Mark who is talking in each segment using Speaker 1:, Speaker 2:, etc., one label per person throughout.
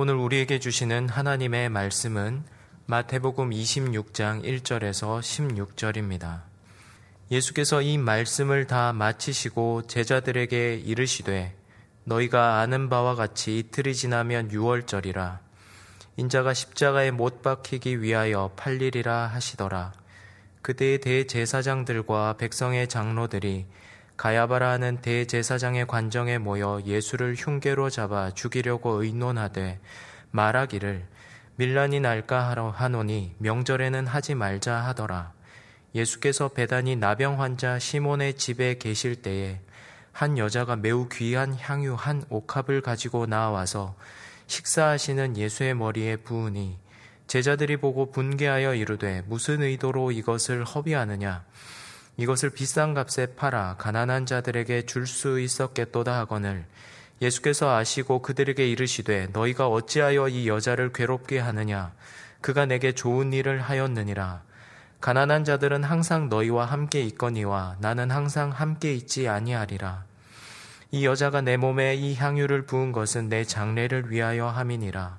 Speaker 1: 오늘 우리에게 주시는 하나님의 말씀은 마태복음 26장 1절에서 16절입니다. 예수께서 이 말씀을 다 마치시고 제자들에게 이르시되 너희가 아는 바와 같이 이틀이 지나면 유월절이라 인자가 십자가에 못 박히기 위하여 팔리리라 하시더라. 그때의 대제사장들과 백성의 장로들이 가야바라 하는 대제사장의 관정에 모여 예수를 흉계로 잡아 죽이려고 의논하되 말하기를 밀란이 날까 하노니 명절에는 하지 말자 하더라. 예수께서 배단이 나병 환자 시몬의 집에 계실 때에 한 여자가 매우 귀한 향유 한 옥합을 가지고 나와서 식사하시는 예수의 머리에 부으니 제자들이 보고 분개하여 이르되 무슨 의도로 이것을 허비하느냐 이것을 비싼 값에 팔아 가난한 자들에게 줄 수 있었겠도다 하거늘 예수께서 아시고 그들에게 이르시되 너희가 어찌하여 이 여자를 괴롭게 하느냐? 그가 내게 좋은 일을 하였느니라. 가난한 자들은 항상 너희와 함께 있거니와 나는 항상 함께 있지 아니하리라. 이 여자가 내 몸에 이 향유를 부은 것은 내 장례를 위하여 함이니라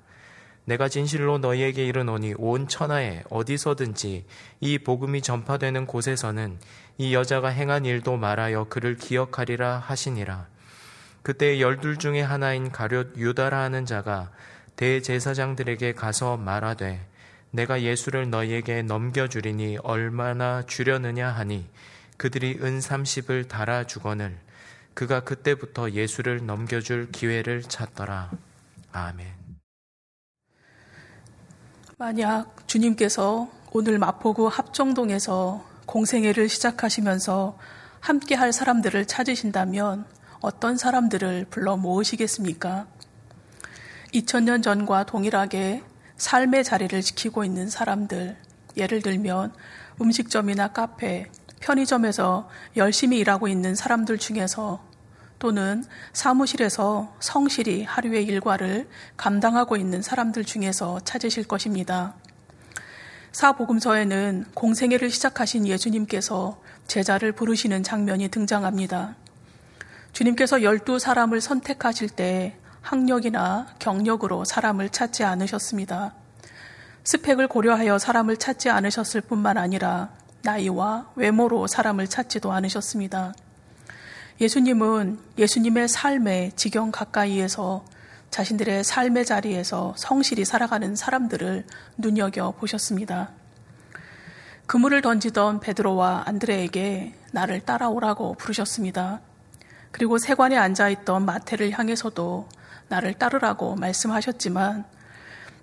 Speaker 1: 내가 진실로 너희에게 이르노니 온 천하에 어디서든지 이 복음이 전파되는 곳에서는 이 여자가 행한 일도 말하여 그를 기억하리라 하시니라. 그때 열둘 중에 하나인 가룟 유다라 하는 자가 대제사장들에게 가서 말하되 내가 예수를 너희에게 넘겨주리니 얼마나 주려느냐 하니 그들이 은 삼십을 달아 주거늘 그가 그때부터 예수를 넘겨줄 기회를 찾더라. 아멘.
Speaker 2: 만약 주님께서 오늘 마포구 합정동에서 공생애를 시작하시면서 함께 할 사람들을 찾으신다면 어떤 사람들을 불러 모으시겠습니까? 2000년 전과 동일하게 삶의 자리를 지키고 있는 사람들, 예를 들면 음식점이나 카페, 편의점에서 열심히 일하고 있는 사람들 중에서 또는 사무실에서 성실히 하루의 일과를 감당하고 있는 사람들 중에서 찾으실 것입니다. 사복음서에는 공생애를 시작하신 예수님께서 제자를 부르시는 장면이 등장합니다. 주님께서 열두 사람을 선택하실 때 학력이나 경력으로 사람을 찾지 않으셨습니다. 스펙을 고려하여 사람을 찾지 않으셨을 뿐만 아니라 나이와 외모로 사람을 찾지도 않으셨습니다. 예수님은 예수님의 삶의 지경 가까이에서 자신들의 삶의 자리에서 성실히 살아가는 사람들을 눈여겨 보셨습니다. 그물을 던지던 베드로와 안드레에게 나를 따라오라고 부르셨습니다. 그리고 세관에 앉아 있던 마태를 향해서도 나를 따르라고 말씀하셨지만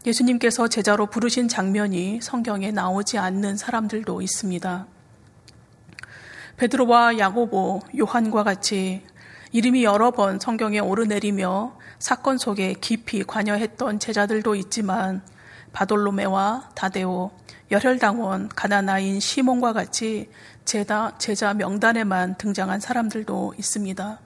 Speaker 2: 예수님께서 제자로 부르신 장면이 성경에 나오지 않는 사람들도 있습니다. 베드로와 야고보, 요한과 같이 이름이 여러 번 성경에 오르내리며 사건 속에 깊이 관여했던 제자들도 있지만 바돌로메와 다데오, 열혈당원 가나나인 시몬과 같이 제자, 제자 명단에만 등장한 사람들도 있습니다.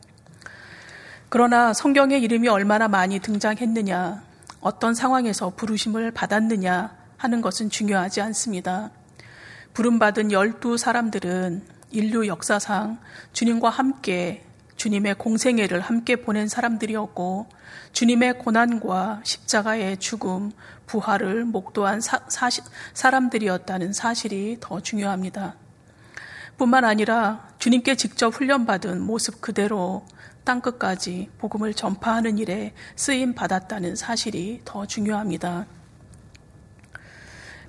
Speaker 2: 그러나 성경의 이름이 얼마나 많이 등장했느냐, 어떤 상황에서 부르심을 받았느냐 하는 것은 중요하지 않습니다. 부름받은 열두 사람들은 인류 역사상 주님과 함께 주님의 공생애를 함께 보낸 사람들이었고 주님의 고난과 십자가의 죽음, 부활을 목도한 사, 사시, 사람들이었다는 사실이 더 중요합니다. 뿐만 아니라 주님께 직접 훈련받은 모습 그대로 땅끝까지 복음을 전파하는 일에 쓰임 받았다는 사실이 더 중요합니다.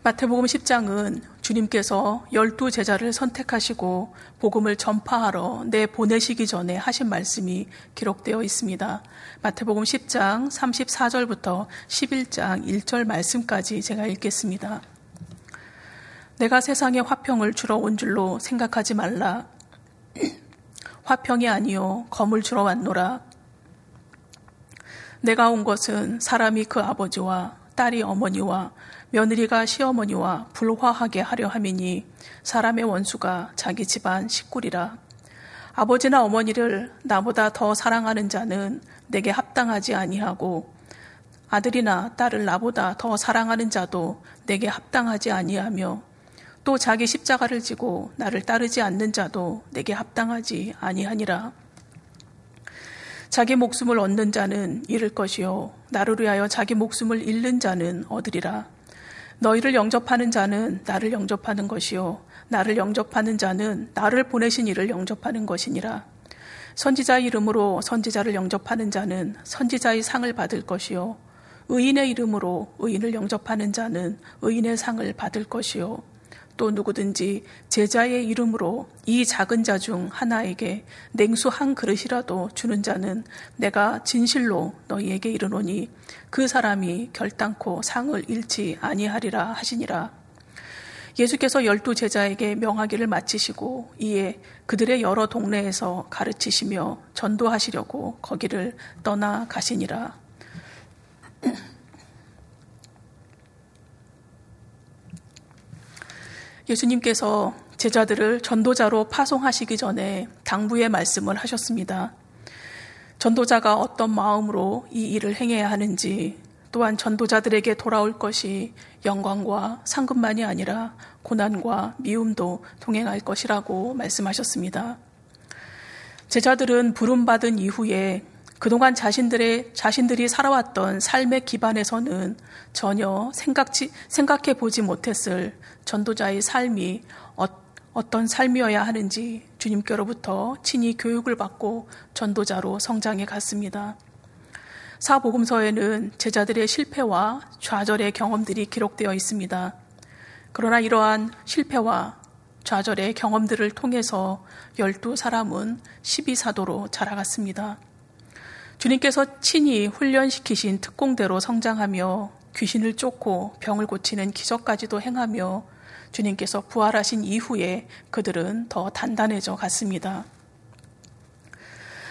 Speaker 2: 마태복음 10장은 주님께서 열두 제자를 선택하시고 복음을 전파하러 내 보내시기 전에 하신 말씀이 기록되어 있습니다. 마태복음 10장 34절부터 11장 1절 말씀까지 제가 읽겠습니다. 내가 세상에 화평을 주러 온 줄로 생각하지 말라. 화평이 아니요 검을 주러 왔노라. 내가 온 것은 사람이 그 아버지와 딸이 어머니와 며느리가 시어머니와 불화하게 하려 함이니 사람의 원수가 자기 집안 식구리라. 아버지나 어머니를 나보다 더 사랑하는 자는 내게 합당하지 아니하고 아들이나 딸을 나보다 더 사랑하는 자도 내게 합당하지 아니하며 또 자기 십자가를 지고 나를 따르지 않는 자도 내게 합당하지 아니하니라. 자기 목숨을 얻는 자는 잃을 것이요 나를 위하여 자기 목숨을 잃는 자는 얻으리라. 너희를 영접하는 자는 나를 영접하는 것이요. 나를 영접하는 자는 나를 보내신 이를 영접하는 것이니라. 선지자 이름으로 선지자를 영접하는 자는 선지자의 상을 받을 것이요. 의인의 이름으로 의인을 영접하는 자는 의인의 상을 받을 것이요 또 누구든지 제자의 이름으로 이 작은 자 중 하나에게 냉수 한 그릇이라도 주는 자는 내가 진실로 너희에게 이르노니 그 사람이 결단코 상을 잃지 아니하리라 하시니라. 예수께서 열두 제자에게 명하기를 마치시고 이에 그들의 여러 동네에서 가르치시며 전도하시려고 거기를 떠나 가시니라. 예수님께서 제자들을 전도자로 파송하시기 전에 당부의 말씀을 하셨습니다. 전도자가 어떤 마음으로 이 일을 행해야 하는지, 또한 전도자들에게 돌아올 것이 영광과 상급만이 아니라 고난과 미움도 동행할 것이라고 말씀하셨습니다. 제자들은 부름받은 이후에 그동안 자신들의, 자신들이 살아왔던 삶의 기반에서는 전혀 생각지, 생각해 보지 못했을 전도자의 삶이 어, 어떤 삶이어야 하는지 주님께로부터 친히 교육을 받고 전도자로 성장해 갔습니다. 사복음서에는 제자들의 실패와 좌절의 경험들이 기록되어 있습니다. 그러나 이러한 실패와 좌절의 경험들을 통해서 열두 사람은 12사도로 자라갔습니다. 주님께서 친히 훈련시키신 특공대로 성장하며 귀신을 쫓고 병을 고치는 기적까지도 행하며 주님께서 부활하신 이후에 그들은 더 단단해져 갔습니다.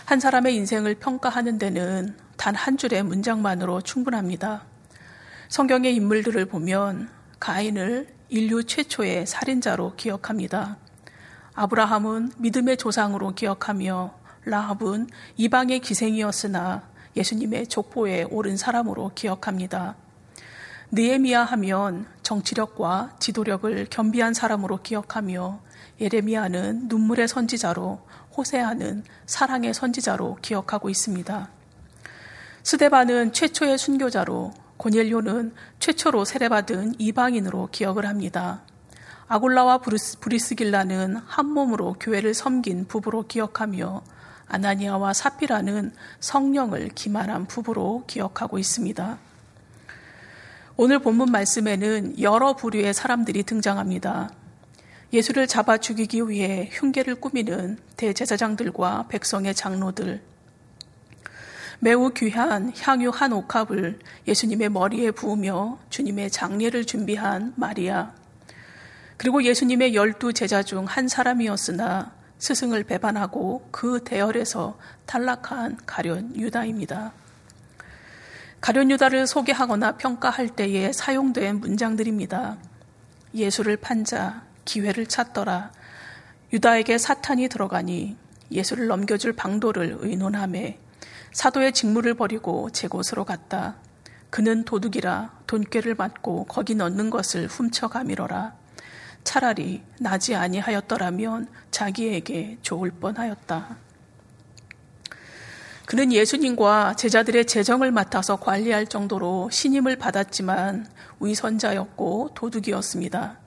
Speaker 2: 한 사람의 인생을 평가하는 데는 단 한 줄의 문장만으로 충분합니다. 성경의 인물들을 보면 가인을 인류 최초의 살인자로 기억합니다. 아브라함은 믿음의 조상으로 기억하며 라합은 이방의 기생이었으나 예수님의 족보에 오른 사람으로 기억합니다. 느에미야 하면 정치력과 지도력을 겸비한 사람으로 기억하며 예레미야는 눈물의 선지자로 호세아는 사랑의 선지자로 기억하고 있습니다. 스데반은 최초의 순교자로 고넬료는 최초로 세례받은 이방인으로 기억을 합니다. 아굴라와 브리스, 브리스길라는 한 몸으로 교회를 섬긴 부부로 기억하며 아나니아와 삽비라는 성령을 기만한 부부로 기억하고 있습니다. 오늘 본문 말씀에는 여러 부류의 사람들이 등장합니다. 예수를 잡아 죽이기 위해 흉계를 꾸미는 대제사장들과 백성의 장로들, 매우 귀한 향유 한 옥합을 예수님의 머리에 부으며 주님의 장례를 준비한 마리아, 그리고 예수님의 열두 제자 중 한 사람이었으나 스승을 배반하고 그 대열에서 탈락한 가련 유다입니다. 가련 유다를 소개하거나 평가할 때에 사용된 문장들입니다. 예수를 판자, 기회를 찾더라. 유다에게 사탄이 들어가니 예수를 넘겨줄 방도를 의논함에 사도의 직무를 버리고 제 곳으로 갔다. 그는 도둑이라 돈꾀를 맞고 거기 넣는 것을 훔쳐가미러라. 차라리 나지 아니하였더라면 자기에게 좋을 뻔하였다. 그는 예수님과 제자들의 재정을 맡아서 관리할 정도로 신임을 받았지만 위선자였고 도둑이었습니다.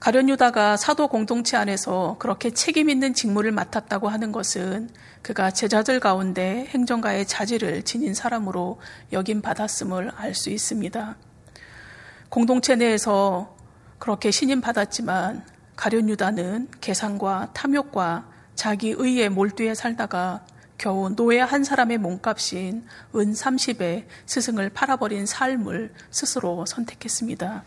Speaker 2: 가련유다가 사도 공동체 안에서 그렇게 책임 있는 직무를 맡았다고 하는 것은 그가 제자들 가운데 행정가의 자질을 지닌 사람으로 여김 받았음을 알 수 있습니다. 공동체 내에서 그렇게 신임 받았지만 가련유다는 계산과 탐욕과 자기 의에 몰두해 살다가 겨우 노예 한 사람의 몸값인 은 30에 스승을 팔아버린 삶을 스스로 선택했습니다.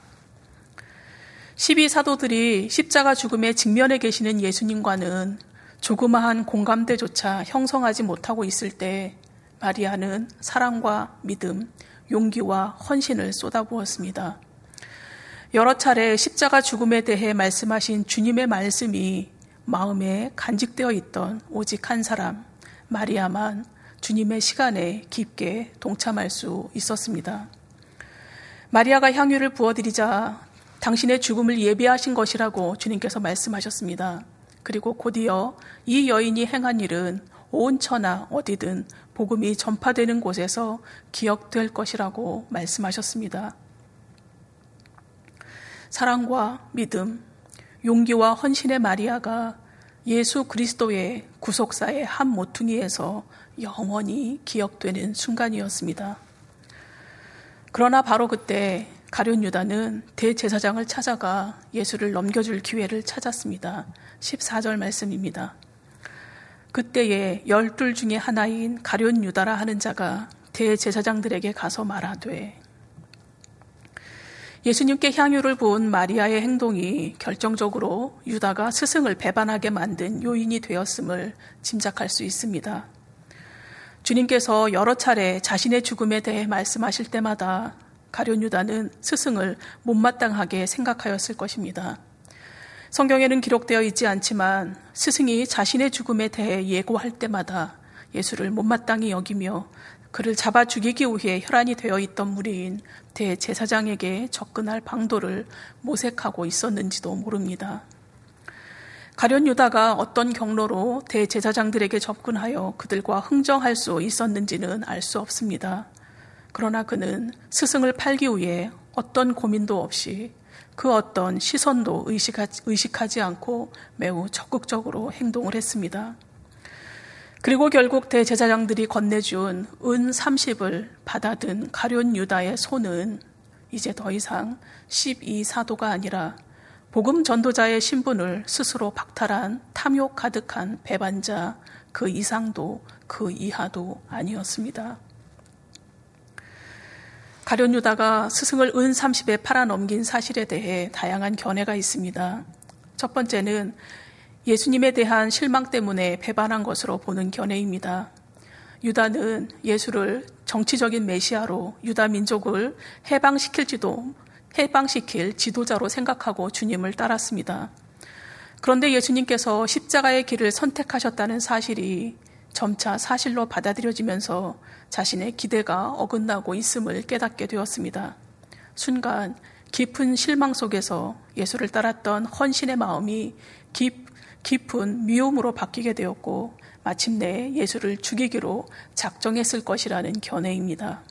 Speaker 2: 12사도들이 십자가 죽음에 직면해 계시는 예수님과는 조그마한 공감대조차 형성하지 못하고 있을 때 마리아는 사랑과 믿음, 용기와 헌신을 쏟아부었습니다. 여러 차례 십자가 죽음에 대해 말씀하신 주님의 말씀이 마음에 간직되어 있던 오직 한 사람, 마리아만 주님의 시간에 깊게 동참할 수 있었습니다. 마리아가 향유를 부어드리자 당신의 죽음을 예비하신 것이라고 주님께서 말씀하셨습니다. 그리고 곧이어 이 여인이 행한 일은 온 천하 어디든 복음이 전파되는 곳에서 기억될 것이라고 말씀하셨습니다. 사랑과 믿음, 용기와 헌신의 마리아가 예수 그리스도의 구속사의 한 모퉁이에서 영원히 기억되는 순간이었습니다. 그러나 바로 그때 가룟 유다는 대제사장을 찾아가 예수를 넘겨줄 기회를 찾았습니다. 14절 말씀입니다. 그때에 열둘 중에 하나인 가룟 유다라 하는 자가 대제사장들에게 가서 말하되 예수님께 향유를 부은 마리아의 행동이 결정적으로 유다가 스승을 배반하게 만든 요인이 되었음을 짐작할 수 있습니다. 주님께서 여러 차례 자신의 죽음에 대해 말씀하실 때마다 가룟 유다는 스승을 못마땅하게 생각하였을 것입니다. 성경에는 기록되어 있지 않지만 스승이 자신의 죽음에 대해 예고할 때마다 예수를 못마땅히 여기며 그를 잡아 죽이기 위해 혈안이 되어 있던 무리인 대제사장에게 접근할 방도를 모색하고 있었는지도 모릅니다. 가련 유다가 어떤 경로로 대제사장들에게 접근하여 그들과 흥정할 수 있었는지는 알 수 없습니다. 그러나 그는 스승을 팔기 위해 어떤 고민도 없이 그 어떤 시선도 의식하지 않고 매우 적극적으로 행동을 했습니다. 그리고 결국 대제사장들이 건네준 은 30을 받아든 가련 유다의 손은 이제 더 이상 12사도가 아니라 복음 전도자의 신분을 스스로 박탈한 탐욕 가득한 배반자 그 이상도 그 이하도 아니었습니다. 가련 유다가 스승을 은 30에 팔아넘긴 사실에 대해 다양한 견해가 있습니다. 첫 번째는 예수님에 대한 실망 때문에 배반한 것으로 보는 견해입니다. 유다는 예수를 정치적인 메시아로 유다 민족을 해방시킬지도 해방시킬 지도자로 생각하고 주님을 따랐습니다. 그런데 예수님께서 십자가의 길을 선택하셨다는 사실이 점차 사실로 받아들여지면서 자신의 기대가 어긋나고 있음을 깨닫게 되었습니다. 순간 깊은 실망 속에서 예수를 따랐던 헌신의 마음이 깊, 깊은 미움으로 바뀌게 되었고 마침내 예수를 죽이기로 작정했을 것이라는 견해입니다.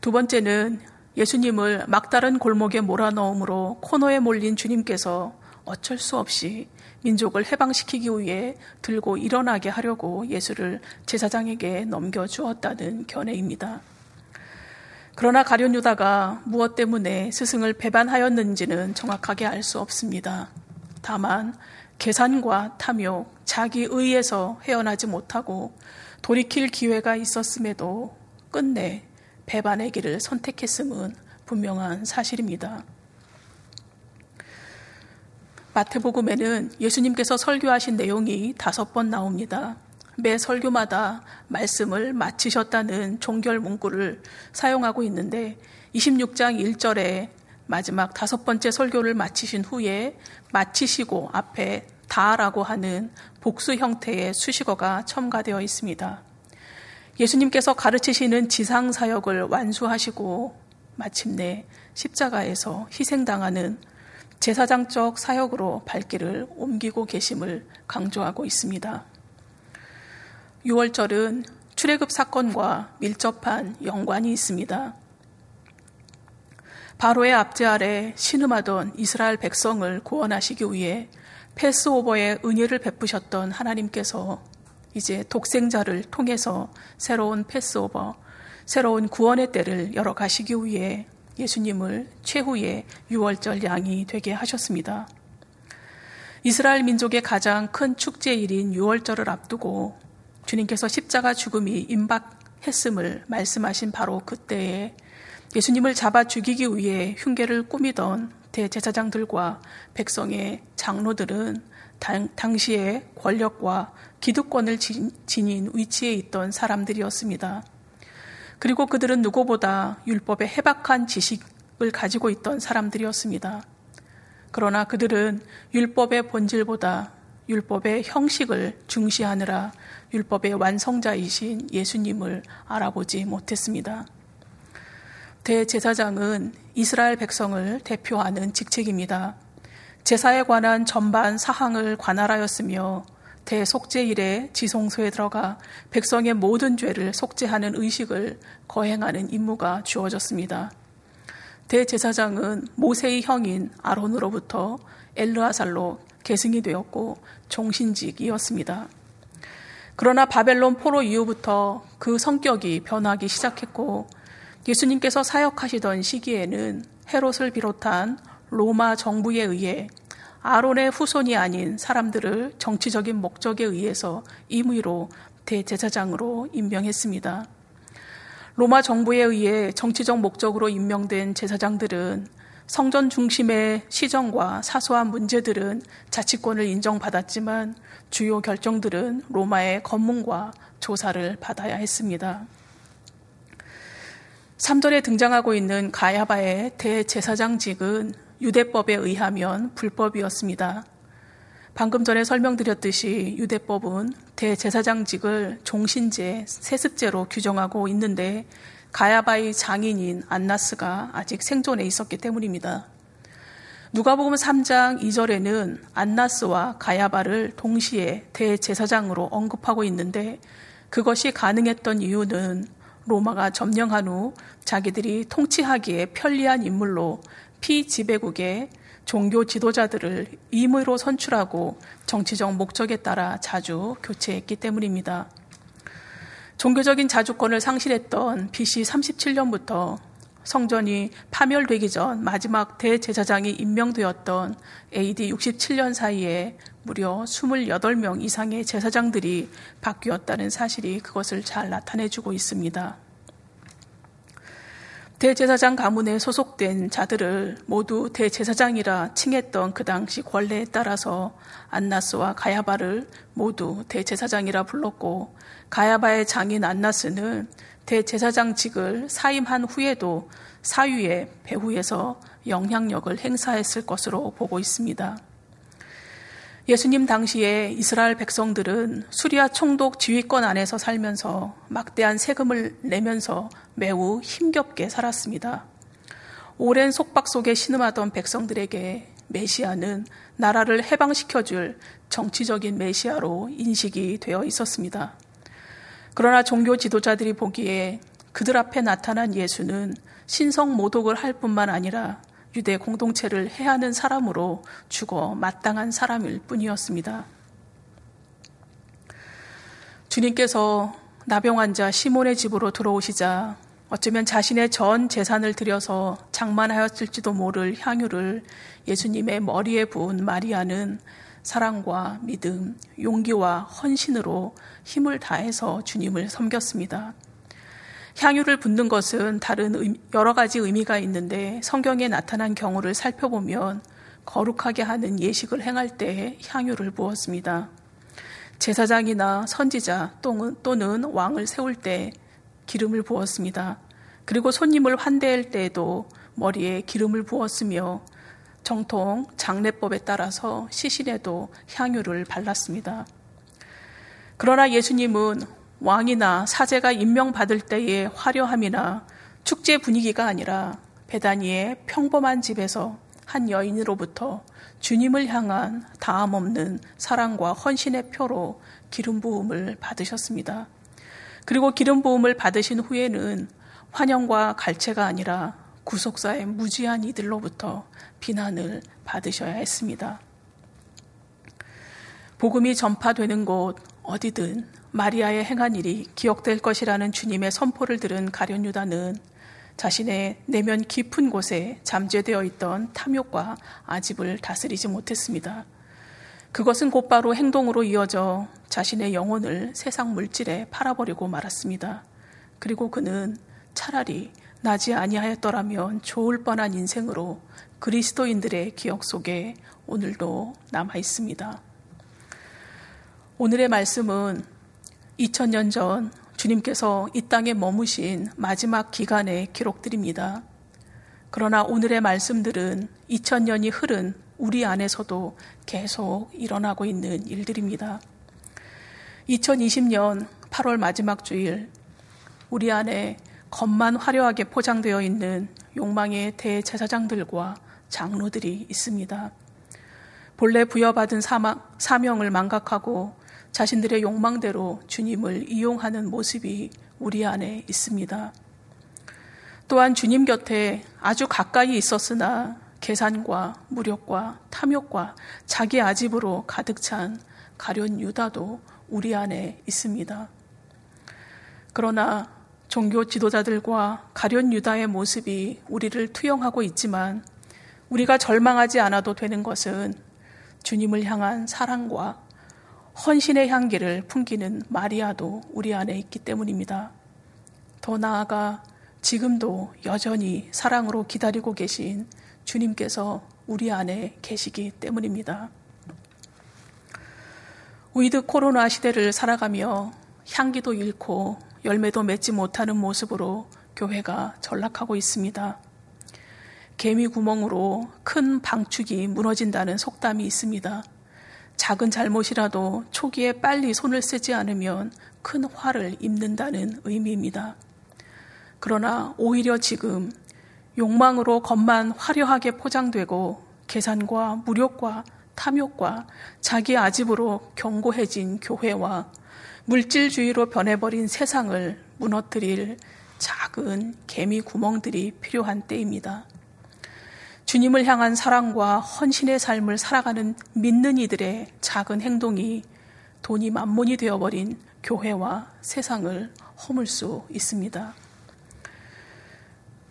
Speaker 2: 두 번째는 예수님을 막다른 골목에 몰아넣음으로 코너에 몰린 주님께서 어쩔 수 없이 민족을 해방시키기 위해 들고 일어나게 하려고 예수를 제사장에게 넘겨주었다는 견해입니다. 그러나 가룟 유다가 무엇 때문에 스승을 배반하였는지는 정확하게 알 수 없습니다. 다만 계산과 탐욕, 자기 의에서 헤어나지 못하고 돌이킬 기회가 있었음에도 끝내 배반의 길을 선택했음은 분명한 사실입니다. 마태복음에는 예수님께서 설교하신 내용이 다섯 번 나옵니다. 매 설교마다 말씀을 마치셨다는 종결 문구를 사용하고 있는데 26장 1절에 마지막 다섯 번째 설교를 마치신 후에 마치시고 앞에 다라고 하는 복수 형태의 수식어가 첨가되어 있습니다. 예수님께서 가르치시는 지상 사역을 완수하시고 마침내 십자가에서 희생당하는 제사장적 사역으로 발길을 옮기고 계심을 강조하고 있습니다. 6월절은 출애굽 사건과 밀접한 연관이 있습니다. 바로의 압제 아래 신음하던 이스라엘 백성을 구원하시기 위해 패스오버의 은혜를 베푸셨던 하나님께서 이제 독생자를 통해서 새로운 패스오버, 새로운 구원의 때를 열어 가시기 위해 예수님을 최후의 유월절 양이 되게 하셨습니다. 이스라엘 민족의 가장 큰 축제일인 유월절을 앞두고 주님께서 십자가 죽음이 임박했음을 말씀하신 바로 그때에 예수님을 잡아 죽이기 위해 흉계를 꾸미던 대제사장들과 백성의 장로들은 당, 당시의 권력과 기득권을 지닌 위치에 있던 사람들이었습니다. 그리고 그들은 누구보다 율법의 해박한 지식을 가지고 있던 사람들이었습니다. 그러나 그들은 율법의 본질보다 율법의 형식을 중시하느라 율법의 완성자이신 예수님을 알아보지 못했습니다. 대제사장은 이스라엘 백성을 대표하는 직책입니다. 제사에 관한 전반 사항을 관할하였으며 대속죄일에 지성소에 들어가 백성의 모든 죄를 속죄하는 의식을 거행하는 임무가 주어졌습니다. 대제사장은 모세의 형인 아론으로부터 엘르아살로 계승이 되었고 종신직이었습니다. 그러나 바벨론 포로 이후부터 그 성격이 변하기 시작했고 예수님께서 사역하시던 시기에는 헤롯을 비롯한 로마 정부에 의해 아론의 후손이 아닌 사람들을 정치적인 목적에 의해서 임의로 대제사장으로 임명했습니다. 로마 정부에 의해 정치적 목적으로 임명된 제사장들은 성전 중심의 시정과 사소한 문제들은 자치권을 인정받았지만 주요 결정들은 로마의 검문과 조사를 받아야 했습니다. 3절에 등장하고 있는 가야바의 대제사장직은 유대법에 의하면 불법이었습니다. 방금 전에 설명드렸듯이 유대법은 대제사장직을 종신제, 세습제로 규정하고 있는데 가야바의 장인인 안나스가 아직 생존해 있었기 때문입니다. 누가복음 3장 2절에는 안나스와 가야바를 동시에 대제사장으로 언급하고 있는데 그것이 가능했던 이유는 로마가 점령한 후 자기들이 통치하기에 편리한 인물로 피지배국의 종교 지도자들을 임의로 선출하고 정치적 목적에 따라 자주 교체했기 때문입니다. 종교적인 자주권을 상실했던 BC 37년부터 성전이 파멸되기 전 마지막 대제사장이 임명되었던 AD 67년 사이에 무려 28명 이상의 제사장들이 바뀌었다는 사실이 그것을 잘 나타내주고 있습니다. 대제사장 가문에 소속된 자들을 모두 대제사장이라 칭했던 그 당시 권례에 따라서 안나스와 가야바를 모두 대제사장이라 불렀고 가야바의 장인 안나스는 대제사장직을 사임한 후에도 사유의 배후에서 영향력을 행사했을 것으로 보고 있습니다. 예수님 당시에 이스라엘 백성들은 수리아 총독 지휘권 안에서 살면서 막대한 세금을 내면서 매우 힘겹게 살았습니다. 오랜 속박 속에 신음하던 백성들에게 메시아는 나라를 해방시켜줄 정치적인 메시아로 인식이 되어 있었습니다. 그러나 종교 지도자들이 보기에 그들 앞에 나타난 예수는 신성 모독을 할 뿐만 아니라 유대 공동체를 해하는 사람으로 죽어 마땅한 사람일 뿐이었습니다. 주님께서 나병 환자 시몬의 집으로 들어오시자 어쩌면 자신의 전 재산을 들여서 장만하였을지도 모를 향유를 예수님의 머리에 부은 마리아는 사랑과 믿음, 용기와 헌신으로 힘을 다해서 주님을 섬겼습니다. 향유를 붓는 것은 다른 여러 가지 의미가 있는데 성경에 나타난 경우를 살펴보면 거룩하게 하는 예식을 행할 때 향유를 부었습니다. 제사장이나 선지자 또는 왕을 세울 때 기름을 부었습니다. 그리고 손님을 환대할 때에도 머리에 기름을 부었으며 정통 장례법에 따라서 시신에도 향유를 발랐습니다. 그러나 예수님은 왕이나 사제가 임명받을 때의 화려함이나 축제 분위기가 아니라 베다니의 평범한 집에서 한 여인으로부터 주님을 향한 다함 없는 사랑과 헌신의 표로 기름 부음을 받으셨습니다. 그리고 기름 부음을 받으신 후에는 환영과 갈채가 아니라 구속사의 무지한 이들로부터 비난을 받으셔야 했습니다. 복음이 전파되는 곳 어디든 마리아의 행한 일이 기억될 것이라는 주님의 선포를 들은 가련 유다는 자신의 내면 깊은 곳에 잠재되어 있던 탐욕과 아집을 다스리지 못했습니다. 그것은 곧바로 행동으로 이어져 자신의 영혼을 세상 물질에 팔아버리고 말았습니다. 그리고 그는 차라리 나지 아니하였더라면 좋을 뻔한 인생으로 그리스도인들의 기억 속에 오늘도 남아 있습니다. 오늘의 말씀은 2000년 전 주님께서 이 땅에 머무신 마지막 기간의 기록들입니다. 그러나 오늘의 말씀들은 2000년이 흐른 우리 안에서도 계속 일어나고 있는 일들입니다. 2020년 8월 마지막 주일, 우리 안에 겉만 화려하게 포장되어 있는 욕망의 대제사장들과 장로들이 있습니다. 본래 부여받은 사명을 망각하고 자신들의 욕망대로 주님을 이용하는 모습이 우리 안에 있습니다. 또한 주님 곁에 아주 가까이 있었으나 계산과 무력과 탐욕과 자기 아집으로 가득 찬 가련 유다도 우리 안에 있습니다. 그러나 종교 지도자들과 가련 유다의 모습이 우리를 투영하고 있지만 우리가 절망하지 않아도 되는 것은 주님을 향한 사랑과 헌신의 향기를 풍기는 마리아도 우리 안에 있기 때문입니다. 더 나아가 지금도 여전히 사랑으로 기다리고 계신 주님께서 우리 안에 계시기 때문입니다. with 코로나 시대를 살아가며 향기도 잃고 열매도 맺지 못하는 모습으로 교회가 전락하고 있습니다. 개미 구멍으로 큰 방축이 무너진다는 속담이 있습니다. 작은 잘못이라도 초기에 빨리 손을 쓰지 않으면 큰 화를 입는다는 의미입니다. 그러나 오히려 지금 욕망으로 겉만 화려하게 포장되고 계산과 무력과 탐욕과 자기 아집으로 견고해진 교회와 물질주의로 변해버린 세상을 무너뜨릴 작은 개미 구멍들이 필요한 때입니다. 주님을 향한 사랑과 헌신의 삶을 살아가는 믿는 이들의 작은 행동이 돈이 만문이 되어버린 교회와 세상을 허물 수 있습니다.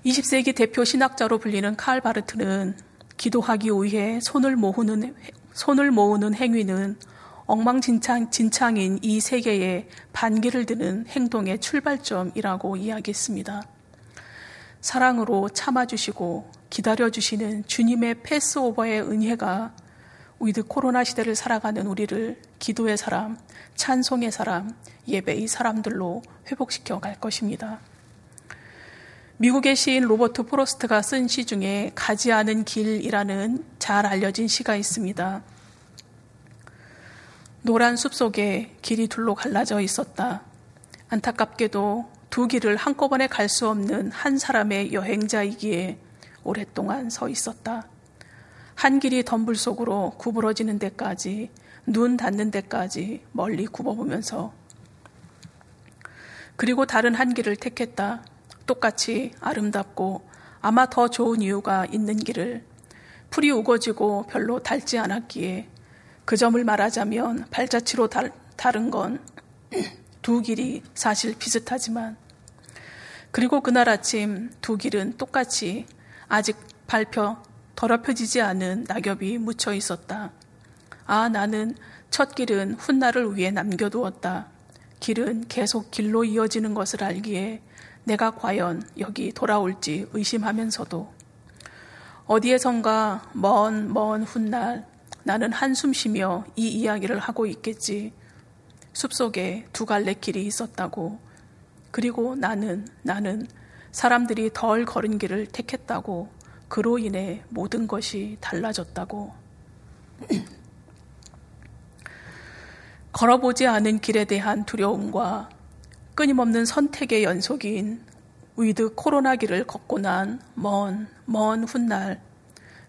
Speaker 2: 20세기 대표 신학자로 불리는 칼 바르트는 기도하기 위해 손을 모으는, 손을 모으는 행위는 엉망진창인 이 세계에 반기를 드는 행동의 출발점이라고 이야기했습니다. 사랑으로 참아주시고 기다려주시는 주님의 Passover의 은혜가 with 코로나 시대를 살아가는 우리를 기도의 사람, 찬송의 사람, 예배의 사람들로 회복시켜 갈 것입니다. 미국의 시인 로버트 프로스트가 쓴 시 중에 가지 않은 길이라는 잘 알려진 시가 있습니다. 노란 숲 속에 길이 둘로 갈라져 있었다. 안타깝게도 두 길을 한꺼번에 갈 수 없는 한 사람의 여행자이기에 오랫동안 서 있었다. 한 길이 덤불 속으로 구부러지는 데까지, 눈 닿는 데까지 멀리 굽어보면서 그리고 다른 한 길을 택했다. 똑같이 아름답고 아마 더 좋은 이유가 있는 길을 풀이 우거지고 별로 닳지 않았기에 그 점을 말하자면 발자취로 다른 건 두 길이 사실 비슷하지만 그리고 그날 아침 두 길은 똑같이 아직 밟혀 더럽혀지지 않은 낙엽이 묻혀 있었다. 아, 나는 첫 길은 훗날을 위해 남겨두었다. 길은 계속 길로 이어지는 것을 알기에 내가 과연 여기 돌아올지 의심하면서도 어디에선가 먼, 먼 훗날 나는 한숨 쉬며 이 이야기를 하고 있겠지. 숲속에 두 갈래 길이 있었다고. 그리고 나는, 나는 사람들이 덜 걸은 길을 택했다고. 그로 인해 모든 것이 달라졌다고. 걸어보지 않은 길에 대한 두려움과 끊임없는 선택의 연속인 with 코로나 길을 걷고 난 먼, 먼 훗날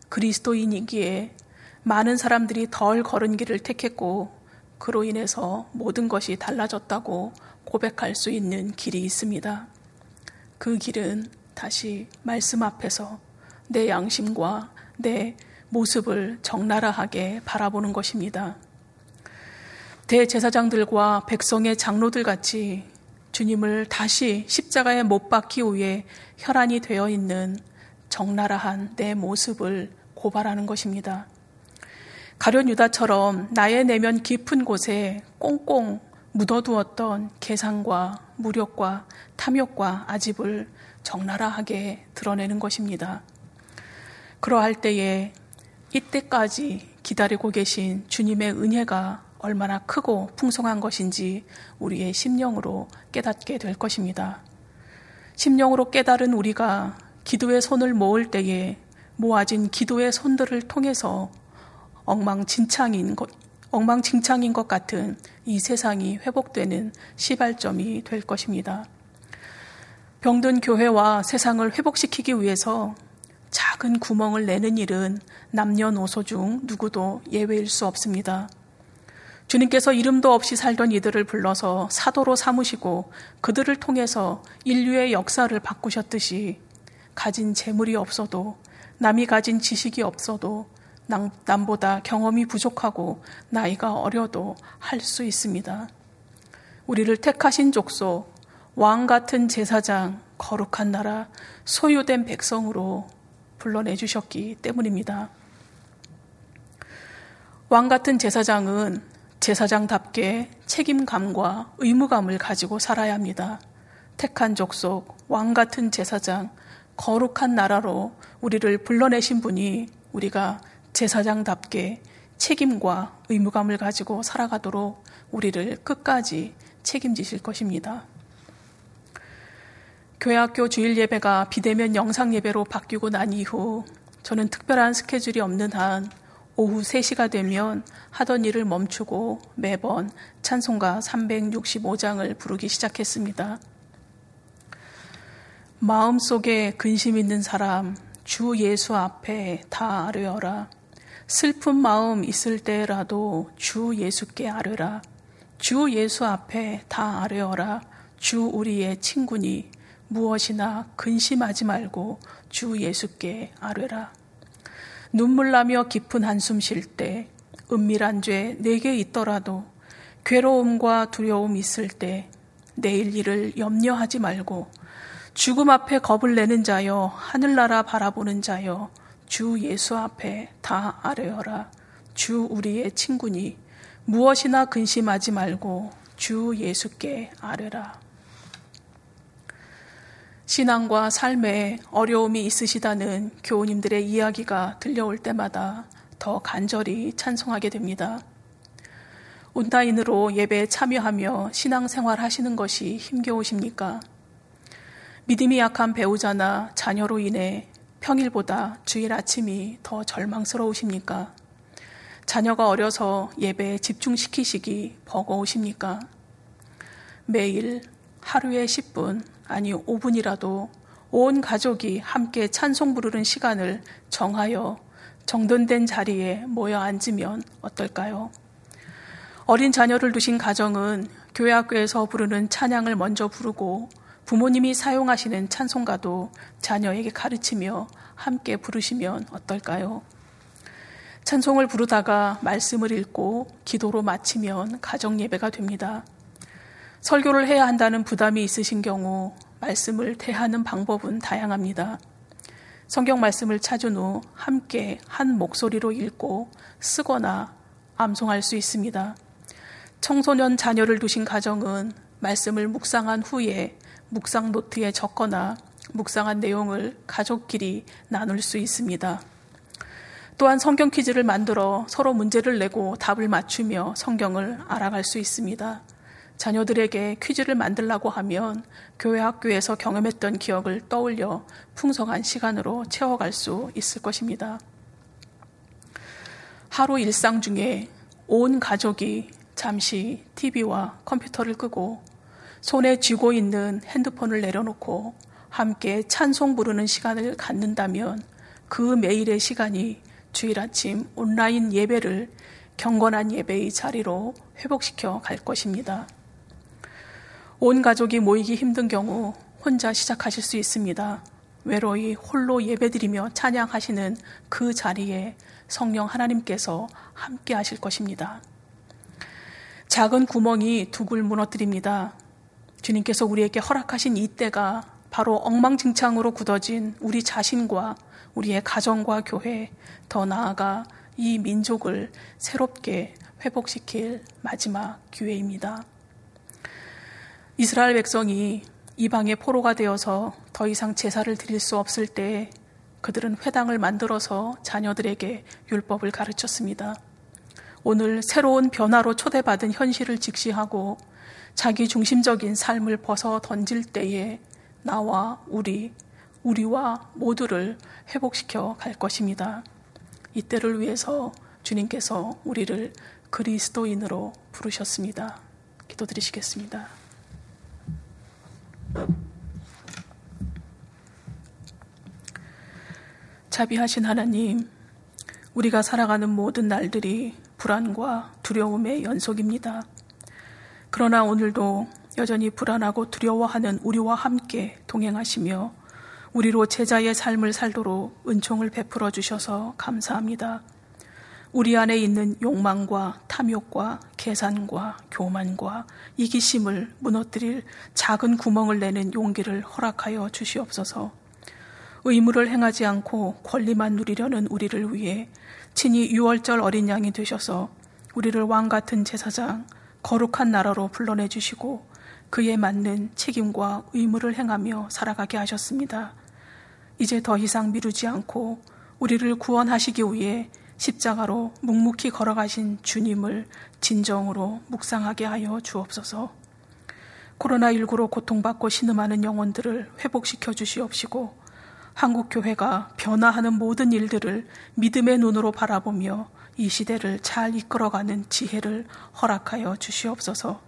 Speaker 2: 그리스도인이기에 많은 사람들이 덜 걸은 길을 택했고 그로 인해서 모든 것이 달라졌다고 고백할 수 있는 길이 있습니다. 그 길은 다시 말씀 앞에서 내 양심과 내 모습을 적나라하게 바라보는 것입니다. 대제사장들과 백성의 장로들 같이 주님을 다시 십자가에 못 박기 위해 혈안이 되어 있는 적나라한 내 모습을 고발하는 것입니다. 가련 유다처럼 나의 내면 깊은 곳에 꽁꽁 묻어두었던 계산과 무력과 탐욕과 아집을 적나라하게 드러내는 것입니다. 그러할 때에 이때까지 기다리고 계신 주님의 은혜가 얼마나 크고 풍성한 것인지 우리의 심령으로 깨닫게 될 것입니다. 심령으로 깨달은 우리가 기도의 손을 모을 때에 모아진 기도의 손들을 통해서 엉망진창인 것, 엉망진창인 것 같은 이 세상이 회복되는 시발점이 될 것입니다. 병든 교회와 세상을 회복시키기 위해서 작은 구멍을 내는 일은 남녀노소 중 누구도 예외일 수 없습니다. 주님께서 이름도 없이 살던 이들을 불러서 사도로 삼으시고 그들을 통해서 인류의 역사를 바꾸셨듯이 가진 재물이 없어도 남이 가진 지식이 없어도 남 보다 경험이 부족하고 나이가 어려도 할 수 있습니다. 우리를 택하신 족속, 왕 같은 제사장, 거룩한 나라, 소유된 백성으로 불러내 주셨기 때문입니다. 왕 같은 제사장은 제사장답게 책임감과 의무감을 가지고 살아야 합니다. 택한 족속, 왕 같은 제사장, 거룩한 나라로 우리를 불러내신 분이 우리가 제사장답게 책임과 의무감을 가지고 살아가도록 우리를 끝까지 책임지실 것입니다. 교회학교 주일 예배가 비대면 영상 예배로 바뀌고 난 이후 저는 특별한 스케줄이 없는 한 오후 3시가 되면 하던 일을 멈추고 매번 찬송가 365장을 부르기 시작했습니다. 마음속에 근심 있는 사람, 주 예수 앞에 다 아뢰어라. 슬픈 마음 있을 때라도 주 예수께 아뢰라. 주 예수 앞에 다 아뢰어라. 주 우리의 친구니 무엇이나 근심하지 말고 주 예수께 아뢰라. 눈물 나며 깊은 한숨 쉴 때, 은밀한 죄 내게 있더라도, 괴로움과 두려움 있을 때, 내일 일을 염려하지 말고, 죽음 앞에 겁을 내는 자여, 하늘나라 바라보는 자여, 주 예수 앞에 다 아뢰어라. 주 우리의 친구니, 무엇이나 근심하지 말고, 주 예수께 아뢰라. 신앙과 삶에 어려움이 있으시다는 교우님들의 이야기가 들려올 때마다 더 간절히 찬송하게 됩니다. 온라인으로 예배에 참여하며 신앙생활 하시는 것이 힘겨우십니까? 믿음이 약한 배우자나 자녀로 인해 평일보다 주일 아침이 더 절망스러우십니까? 자녀가 어려서 예배에 집중시키시기 버거우십니까? 매일 하루에 10분, 아니 5분이라도 온 가족이 함께 찬송 부르는 시간을 정하여 정돈된 자리에 모여 앉으면 어떨까요? 어린 자녀를 두신 가정은 교회 학교에서 부르는 찬양을 먼저 부르고 부모님이 사용하시는 찬송가도 자녀에게 가르치며 함께 부르시면 어떨까요? 찬송을 부르다가 말씀을 읽고 기도로 마치면 가정 예배가 됩니다. 설교를 해야 한다는 부담이 있으신 경우 말씀을 대하는 방법은 다양합니다. 성경 말씀을 찾은 후 함께 한 목소리로 읽고 쓰거나 암송할 수 있습니다. 청소년 자녀를 두신 가정은 말씀을 묵상한 후에 묵상 노트에 적거나 묵상한 내용을 가족끼리 나눌 수 있습니다. 또한 성경 퀴즈를 만들어 서로 문제를 내고 답을 맞추며 성경을 알아갈 수 있습니다. 자녀들에게 퀴즈를 만들라고 하면 교회 학교에서 경험했던 기억을 떠올려 풍성한 시간으로 채워갈 수 있을 것입니다. 하루 일상 중에 온 가족이 잠시 TV와 컴퓨터를 끄고 손에 쥐고 있는 핸드폰을 내려놓고 함께 찬송 부르는 시간을 갖는다면 그 매일의 시간이 주일 아침 온라인 예배를 경건한 예배의 자리로 회복시켜 갈 것입니다. 온 가족이 모이기 힘든 경우 혼자 시작하실 수 있습니다. 외로이 홀로 예배드리며 찬양하시는 그 자리에 성령 하나님께서 함께 하실 것입니다. 작은 구멍이 두굴 무너뜨립니다. 주님께서 우리에게 허락하신 이 때가 바로 엉망진창으로 굳어진 우리 자신과 우리의 가정과 교회, 더 나아가 이 민족을 새롭게 회복시킬 마지막 기회입니다. 이스라엘 백성이 이방의 포로가 되어서 더 이상 제사를 드릴 수 없을 때 그들은 회당을 만들어서 자녀들에게 율법을 가르쳤습니다. 오늘 새로운 변화로 초대받은 현실을 직시하고 자기 중심적인 삶을 벗어 던질 때에 나와 우리, 우리와 모두를 회복시켜 갈 것입니다. 이때를 위해서 주님께서 우리를 그리스도인으로 부르셨습니다. 기도드리시겠습니다. 자비하신 하나님, 우리가 살아가는 모든 날들이 불안과 두려움의 연속입니다. 그러나 오늘도 여전히 불안하고 두려워하는 우리와 함께 동행하시며 우리로 제자의 삶을 살도록 은총을 베풀어 주셔서 감사합니다. 우리 안에 있는 욕망과 탐욕과 계산과 교만과 이기심을 무너뜨릴 작은 구멍을 내는 용기를 허락하여 주시옵소서. 의무를 행하지 않고 권리만 누리려는 우리를 위해 친히 유월절 어린 양이 되셔서 우리를 왕 같은 제사장, 거룩한 나라로 불러내 주시고 그에 맞는 책임과 의무를 행하며 살아가게 하셨습니다. 이제 더 이상 미루지 않고 우리를 구원하시기 위해 십자가로 묵묵히 걸어가신 주님을 진정으로 묵상하게 하여 주옵소서. 코로나19로 고통받고 신음하는 영혼들을 회복시켜 주시옵시고 한국교회가 변화하는 모든 일들을 믿음의 눈으로 바라보며 이 시대를 잘 이끌어가는 지혜를 허락하여 주시옵소서.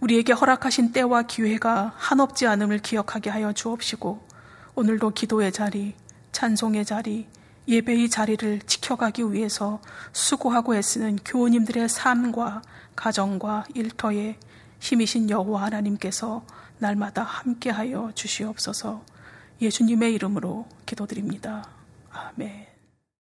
Speaker 2: 우리에게 허락하신 때와 기회가 한없지 않음을 기억하게 하여 주옵시고 오늘도 기도의 자리, 찬송의 자리, 예배의 자리를 지켜가기 위해서 수고하고 애쓰는 교우님들의 삶과 가정과 일터에 힘이신 여호와 하나님께서 날마다 함께하여 주시옵소서. 예수님의 이름으로 기도드립니다. 아멘.